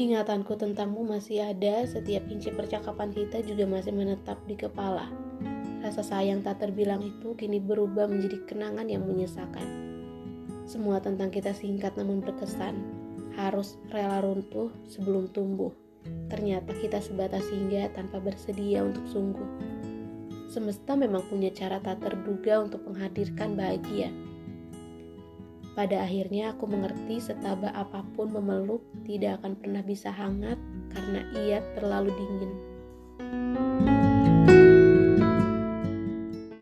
Ingatanku tentangmu masih ada, setiap inci percakapan kita juga masih menetap di kepala. Rasa sayang tak terbilang itu kini berubah menjadi kenangan yang menyesakan. Semua tentang kita singkat namun berkesan. Harus rela runtuh sebelum tumbuh. Ternyata kita sebatas hingga tanpa bersedia untuk sungguh. Semesta memang punya cara tak terduga untuk menghadirkan bahagia. Pada akhirnya aku mengerti setabah apa pun memeluk tidak akan pernah bisa hangat karena ia terlalu dingin.